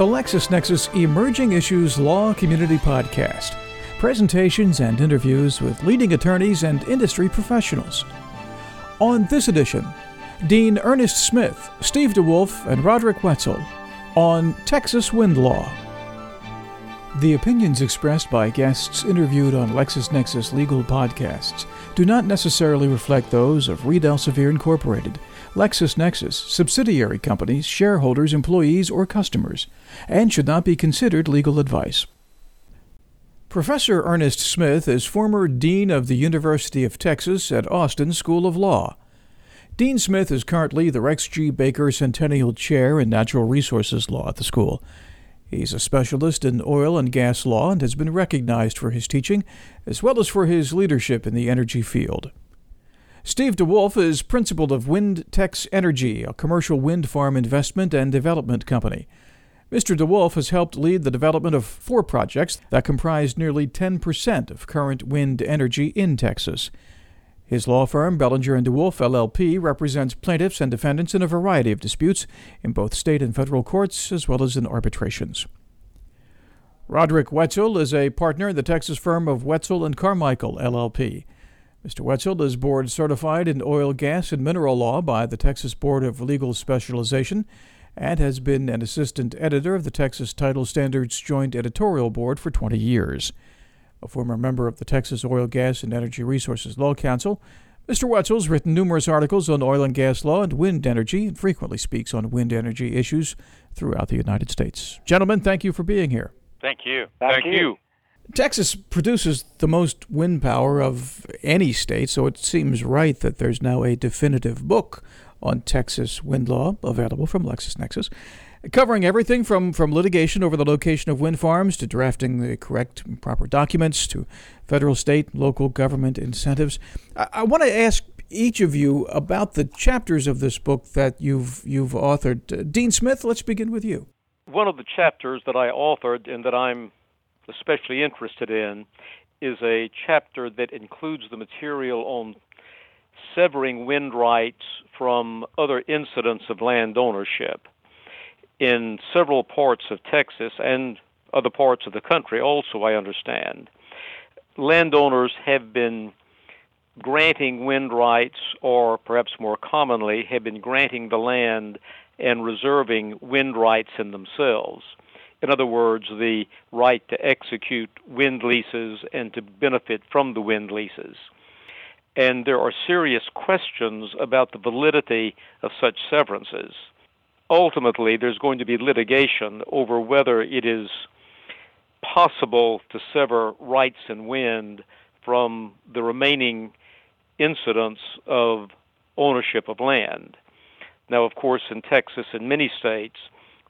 the LexisNexis Emerging Issues Law Community Podcast. Presentations and interviews with leading attorneys and industry professionals. On this edition, Dean Ernest Smith, Steve DeWolf, and Roderick Wetsel on Texas wind law. The opinions expressed by guests interviewed on LexisNexis legal podcasts do not necessarily reflect those of Reed Elsevier Incorporated, LexisNexis, subsidiary companies, shareholders, employees, or customers, and should not be considered legal advice. Professor Ernest Smith is former Dean of the University of Texas at Austin School of Law. Dean Smith is currently the Rex G. Baker Centennial Chair in Natural Resources Law at the school. He's a specialist in oil and gas law and has been recognized for his teaching as well as for his leadership in the energy field. Steve DeWolf is principal of WindTex Energy, a commercial wind farm investment and development company. Mr. DeWolf has helped lead the development of four projects that comprise nearly 10% of current wind energy in Texas. His law firm, Bellinger and DeWolf LLP, represents plaintiffs and defendants in a variety of disputes in both state and federal courts, as well as in arbitrations. Roderick Wetsel is a partner in the Texas firm of Wetsel and Carmichael LLP. Mr. Wetsel is board certified in oil, gas, and mineral law by the Texas Board of Legal Specialization and has been an assistant editor of the Texas Title Standards Joint Editorial Board for 20 years. A former member of the Texas Oil, Gas, and Energy Resources Law Council, Mr. Wetsel's written numerous articles on oil and gas law and wind energy and frequently speaks on wind energy issues throughout the United States. Gentlemen, thank you for being here. Thank you. Thank, Thank you. you. Texas produces the most wind power of any state, so it seems right that there's now a definitive book on Texas wind law available from LexisNexis covering everything from, from litigation over the location of wind farms to drafting the correct and proper documents to federal, state, local government incentives. I, I want to ask each of you about the chapters of this book that you've you've authored. Uh, Dean Smith, let's begin with you. One of the chapters that I authored and that I'm especially interested in is a chapter that includes the material on severing wind rights from other incidents of land ownership in several parts of Texas and other parts of the country also I understand. Landowners have been granting wind rights or perhaps more commonly have been granting the land and reserving wind rights in themselves in other words the right to execute wind leases and to benefit from the wind leases and there are serious questions about the validity of such severances ultimately there's going to be litigation over whether it is possible to sever rights in wind from the remaining incidents of ownership of land. Now, of course, in Texas and many states,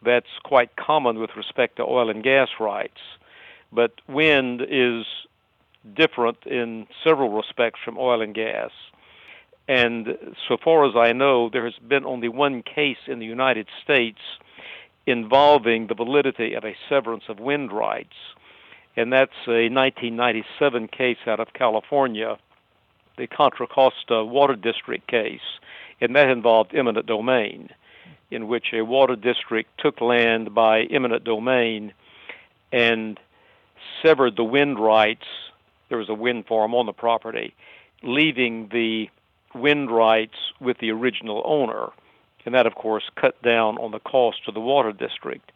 that's quite common with respect to oil and gas rights. But wind is different in several respects from oil and gas. And so far as I know, there has been only one case in the United States involving the validity of a severance of wind rights, and that's a 1997 case out of California, the Contra Costa Water District case, and that involved eminent domain, in which a water district took land by eminent domain and severed the wind rights. There was a wind farm on the property, leaving the wind rights with the original owner, and that, of course, cut down on the cost to the water district.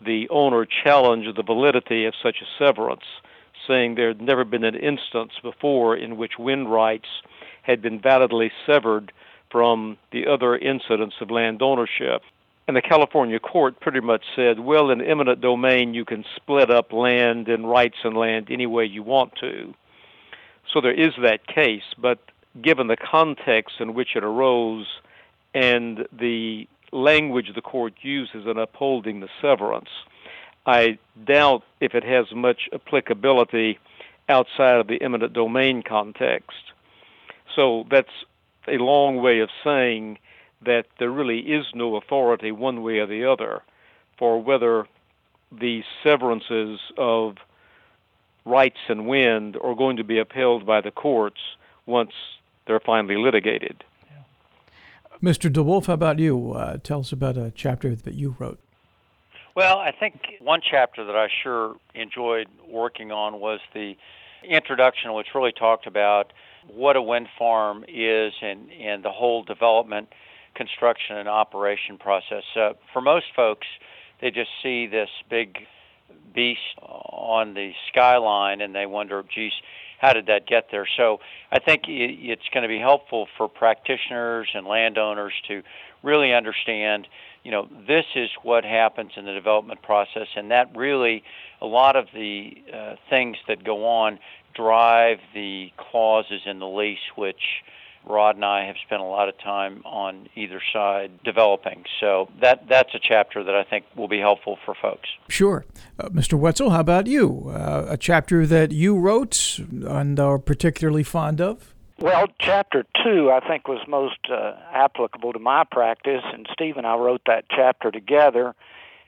The owner challenged the validity of such a severance, saying there had never been an instance before in which wind rights had been validly severed from the other incidents of land ownership. And the California court pretty much said, well, in eminent domain, you can split up land and rights and land any way you want to. So there is that case, but given the context in which it arose and the language the court uses in upholding the severance, I doubt if it has much applicability outside of the eminent domain context. So that's a long way of saying that there really is no authority one way or the other for whether the severances of rights and wind are going to be upheld by the courts once they're finally litigated. Mr. DeWolf, how about you? Uh, tell us about a chapter that you wrote. Well, I think one chapter that I sure enjoyed working on was the introduction, which really talked about what a wind farm is and, and the whole development, construction, and operation process. Uh, for most folks, they just see this big beast on the skyline and they wonder, geez, how did that get there? So I think it's going to be helpful for practitioners and landowners to really understand, you know, this is what happens in the development process, and that really, a lot of the uh, things that go on drive the clauses in the lease, which Rod and I have spent a lot of time on either side developing. So that that's a chapter that I think will be helpful for folks. Sure. Uh, Mr. Wetsel, how about you? Uh, a chapter that you wrote and are particularly fond of? Well, chapter two, I think, was most uh, applicable to my practice, and Steve and I wrote that chapter together.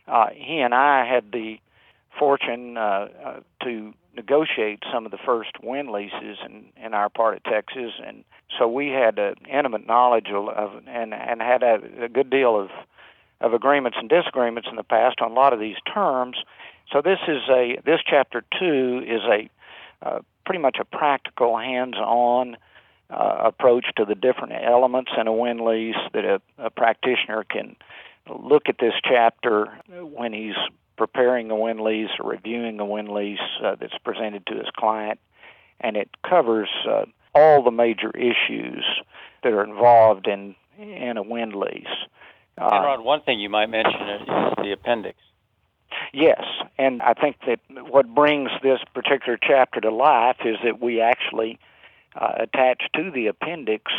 Uh, he and I had the fortune uh, uh, to negotiate some of the first wind leases in, in our part of Texas, and so we had an intimate knowledge of, of and and had a, a good deal of of agreements and disagreements in the past on a lot of these terms. So this is a this chapter two is a uh, pretty much a practical, hands-on uh, approach to the different elements in a wind lease that a, a practitioner can look at this chapter when he's preparing a wind lease or reviewing a wind lease uh, that's presented to his client, and it covers uh, all the major issues that are involved in in a wind lease. Uh, and Rod, one thing you might mention is the appendix. Yes, and I think that what brings this particular chapter to life is that we actually uh, attach to the appendix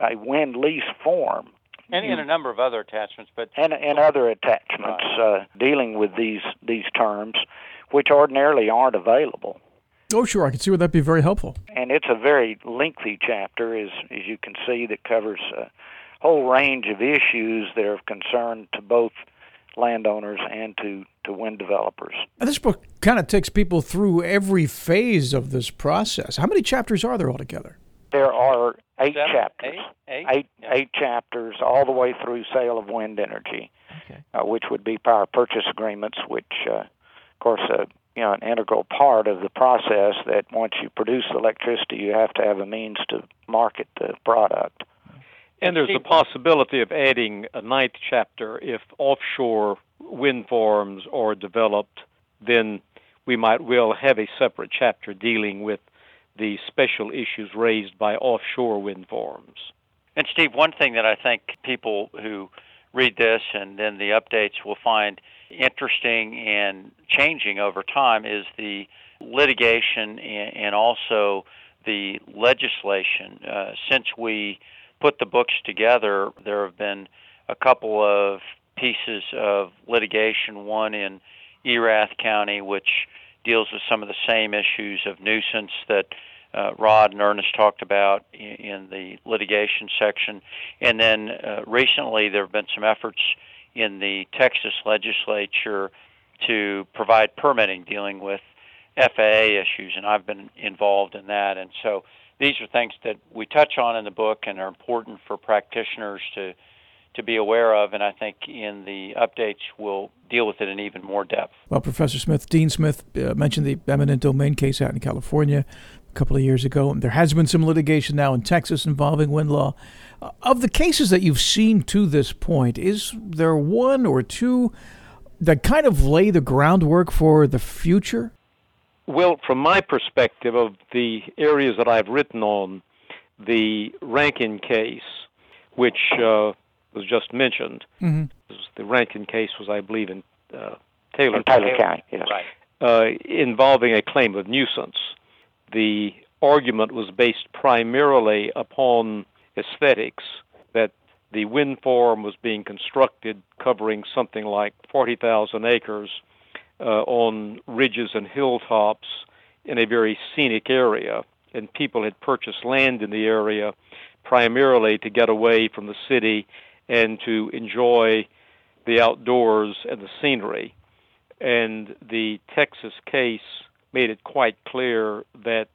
a wind lease form and in a number of other attachments, but and and other attachments uh, dealing with these these terms, which ordinarily aren't available. Oh, sure, I can see where that'd be very helpful. And it's a very lengthy chapter, as as you can see, that covers a whole range of issues that are of concern to both landowners and to to wind developers. And this book kind of takes people through every phase of this process. How many chapters are there altogether? There are eight Seven, chapters. Eight, eight, eight, yeah. eight chapters, all the way through sale of wind energy, Okay. uh, which would be power purchase agreements, which, uh, of course, uh, you know, an integral part of the process. That once you produce electricity, you have to have a means to market the product. And there's a possibility of adding a ninth chapter if offshore wind farms are developed, then we might well have a separate chapter dealing with the special issues raised by offshore wind farms. And Steve, one thing that I think people who read this and then the updates will find interesting and changing over time is the litigation and also the legislation. Uh, since we put the books together, there have been a couple of pieces of litigation, one in Erath County, which deals with some of the same issues of nuisance that uh, Rod and Ernest talked about in, in the litigation section. And then uh, recently there have been some efforts in the Texas legislature to provide permitting dealing with FAA issues, and I've been involved in that. And so these are things that we touch on in the book and are important for practitioners to to be aware of, and I think in the updates we'll deal with it in even more depth. Well, Professor Smith, Dean Smith uh, mentioned the eminent domain case out in California a couple of years ago. There has been some litigation now in Texas involving wind law. Uh, of the cases that you've seen to this point, is there one or two that kind of lay the groundwork for the future? Well, from my perspective of the areas that I've written on, the Rankin case, which uh, was just mentioned, mm-hmm. the Rankin case was, I believe, in uh, Taylor, in Taylor County. Yes. Right. uh, involving a claim of nuisance. The argument was based primarily upon aesthetics, that the wind farm was being constructed covering something like 40,000 acres uh, on ridges and hilltops in a very scenic area, and people had purchased land in the area primarily to get away from the city and to enjoy the outdoors and the scenery. And the Texas case made it quite clear that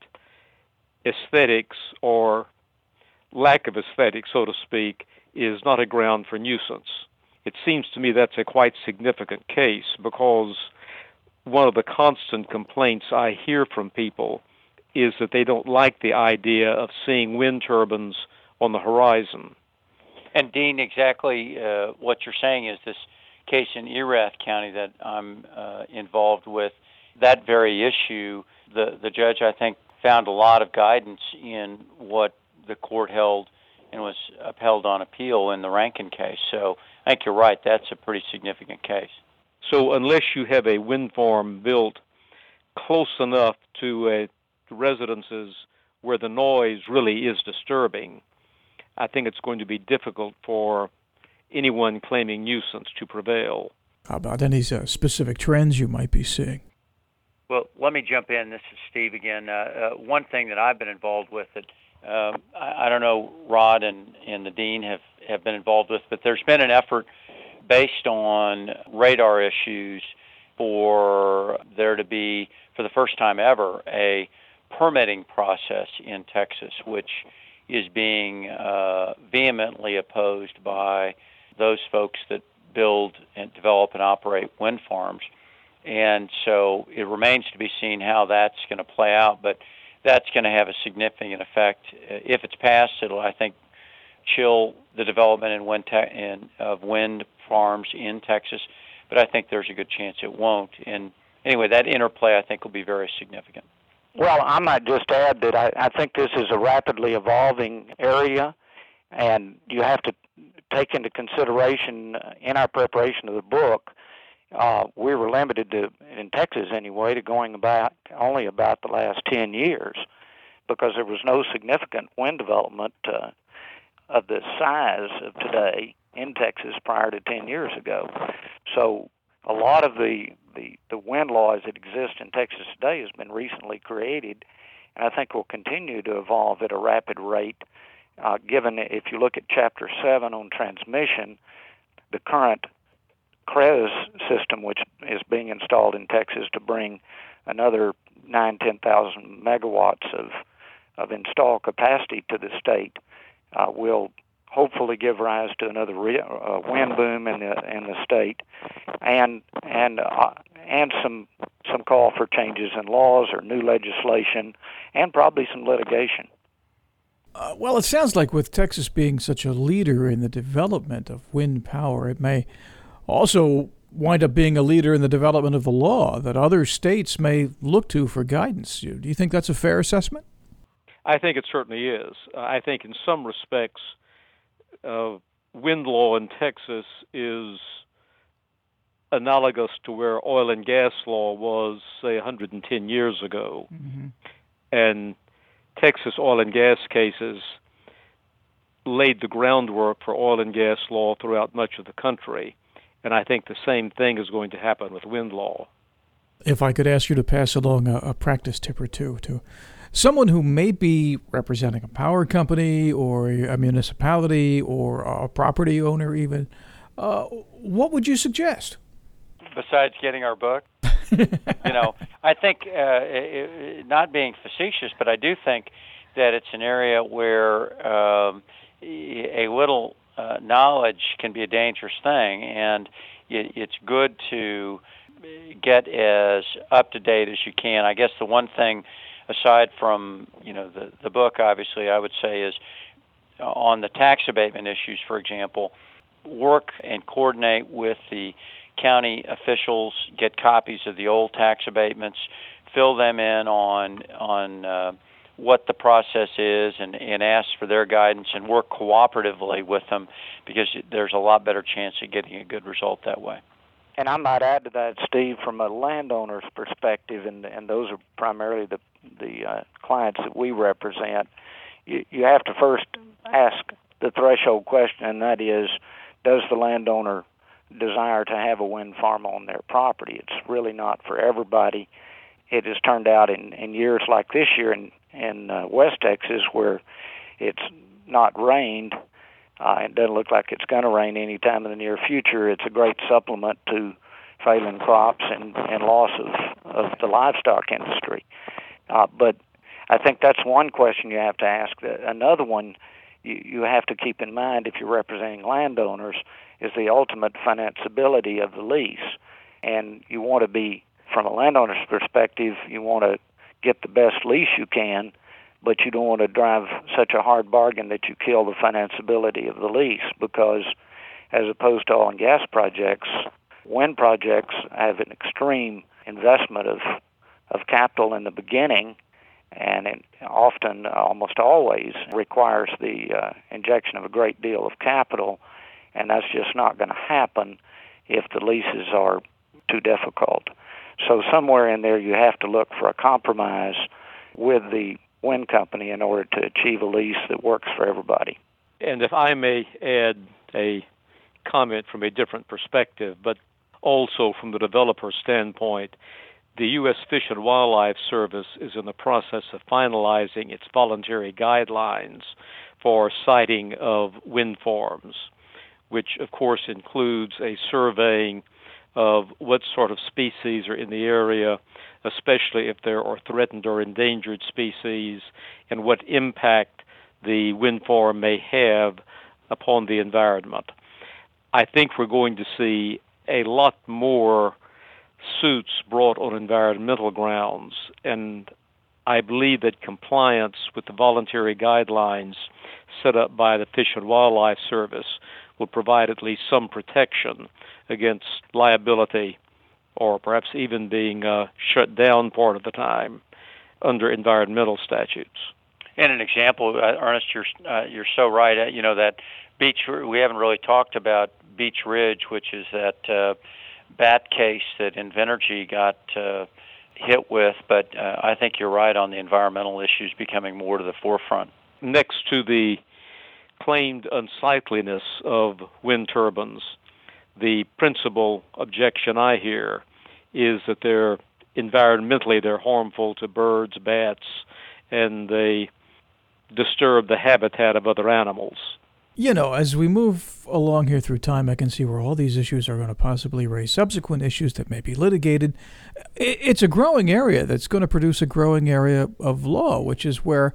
aesthetics or lack of aesthetics, so to speak, is not a ground for nuisance. it seems to me that's a quite significant case because one of the constant complaints I hear from people is that they don't like the idea of seeing wind turbines on the horizon. And Dean, exactly uh, what you're saying is this case in Erath County that I'm uh, involved with. That very issue, the the judge I think found a lot of guidance in what the court held and was upheld on appeal in the Rankin case. So I think you're right. That's a pretty significant case. So unless you have a wind farm built close enough to uh, residences where the noise really is disturbing, I think it's going to be difficult for anyone claiming nuisance to prevail. How about any uh, specific trends you might be seeing? Well, let me jump in. This is Steve again. Uh, uh, one thing that I've been involved with that um, I, I don't know Rod and, and the dean have, have been involved with, but there's been an effort based on radar issues for there to be, for the first time ever, a permitting process in Texas, which is being uh, vehemently opposed by those folks that build and develop and operate wind farms. And so it remains to be seen how that's going to play out, but that's going to have a significant effect. If it's passed, it'll, I think, chill the development in wind te- in, of wind farms in Texas, but I think there's a good chance it won't. And anyway, that interplay I think will be very significant. Well, I might just add that I, I think this is a rapidly evolving area, and you have to take into consideration uh, in our preparation of the book. Uh, we were limited to, in Texas anyway, to going about only about the last 10 years because there was no significant wind development uh, of the size of today in Texas prior to 10 years ago. So a lot of the, the, the wind laws that exist in Texas today has been recently created, and I think will continue to evolve at a rapid rate. Uh, given if you look at Chapter 7 on transmission, the current CREZ system, which is being installed in Texas to bring another nine, ten thousand megawatts of of installed capacity to the state, uh, will hopefully give rise to another re- uh, wind boom in the in the state, and and uh, and some some call for changes in laws or new legislation, and probably some litigation. Uh, well, it sounds like with Texas being such a leader in the development of wind power, it may also wind up being a leader in the development of the law that other states may look to for guidance. Do you think that's a fair assessment? I think it certainly is. I think in some respects, uh, wind law in Texas is analogous to where oil and gas law was, say, 110 years ago. Mm-hmm. And Texas oil and gas cases laid the groundwork for oil and gas law throughout much of the country. And I think the same thing is going to happen with wind law. If I could ask you to pass along a, a practice tip or two to someone who may be representing a power company or a municipality or a property owner, even, uh, what would you suggest? Besides getting our book, you know, I think uh, it, not being facetious, but I do think that it's an area where um, a little uh, knowledge can be a dangerous thing, and it, it's good to get as up to date as you can. I guess the one thing aside from you know the the book, obviously, I would say is uh, on the tax abatement issues, for example, work and coordinate with the county officials, get copies of the old tax abatements, fill them in on on uh, what the process is, and and ask for their guidance and work cooperatively with them because there's a lot better chance of getting a good result that way. And I might add to that, Steve, from a landowner's perspective, and and those are primarily the the uh, clients that we represent. You, you have to first ask the threshold question, and that is, does the landowner desire to have a wind farm on their property? It's really not for everybody. It has turned out in in years like this year in in uh, West Texas where it's not rained uh, it doesn't look like it's going to rain anytime in the near future. It's a great supplement to failing crops and, and loss of, of the livestock industry. Uh, but I think that's one question you have to ask. Another one you, you have to keep in mind if you're representing landowners is the ultimate financeability of the lease. And you want to be, from a landowner's perspective, you want to get the best lease you can, but you don't want to drive such a hard bargain that you kill the financeability of the lease because, as opposed to oil and gas projects, wind projects have an extreme investment of of capital in the beginning, and it often, almost always, requires the uh, injection of a great deal of capital, and that's just not going to happen if the leases are too difficult. So somewhere in there, you have to look for a compromise with the wind company in order to achieve a lease that works for everybody. And if I may add a comment from a different perspective, but also from the developer standpoint, the U.S. Fish and Wildlife Service is in the process of finalizing its voluntary guidelines for siting of wind farms, which of course includes a surveying of what sort of species are in the area, especially if there are threatened or endangered species, and what impact the wind farm may have upon the environment. I think we're going to see a lot more suits brought on environmental grounds, and I believe that compliance with the voluntary guidelines set up by the Fish and Wildlife Service will provide at least some protection against liability or perhaps even being uh, shut down part of the time under environmental statutes. And an example, uh, Ernest, you're uh, you're so right. Uh, you know that beach. We haven't really talked about Beech Ridge, which is that uh, bat case that Invenergy got uh, hit with. But uh, I think you're right on the environmental issues becoming more to the forefront. Next to the claimed unsightliness of wind turbines, the principal objection I hear is that they're environmentally they're harmful to birds, bats, and they disturb the habitat of other animals. You know, as we move along here through time, I can see where all these issues are going to possibly raise subsequent issues that may be litigated. It's a growing area that's going to produce a growing area of law, which is where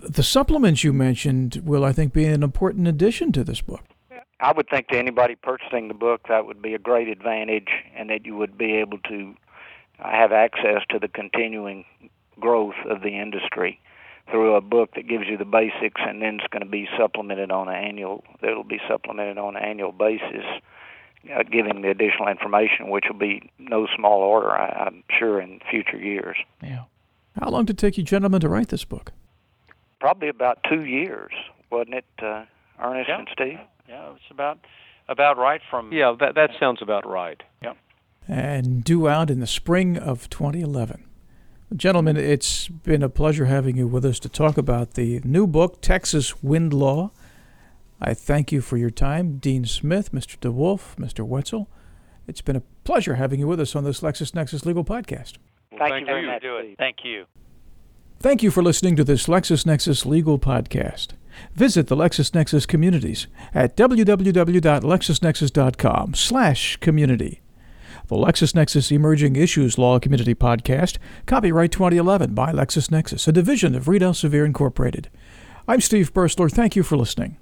the supplements you mentioned will, I think, be an important addition to this book. I would think to anybody purchasing the book that would be a great advantage, and that you would be able to have access to the continuing growth of the industry through a book that gives you the basics and then it's going to be supplemented on an annual that'll be supplemented on an annual basis uh, giving the additional information which will be no small order I, i'm sure in future years. Yeah. How long did it take you gentlemen to write this book? Probably about two years wasn't it uh, ernest yeah. and steve yeah it's about about right from yeah that that sounds about right yeah and due out in the spring of 2011 Gentlemen, it's been a pleasure having you with us to talk about the new book, Texas Wind Law. I thank you for your time, Dean Smith, Mr. DeWolf, Mr. Wetsel. It's been a pleasure having you with us on this LexisNexis Legal Podcast. Well, thank, thank, you very you. much. Do it. Thank you. Thank you for listening to this LexisNexis Legal Podcast. Visit the LexisNexis communities at www.lexisnexis.com slash community. The LexisNexis Emerging Issues Law Community Podcast, copyright 2011 by LexisNexis, a division of Reed Elsevier Incorporated. I'm Steve Bursler. Thank you for listening.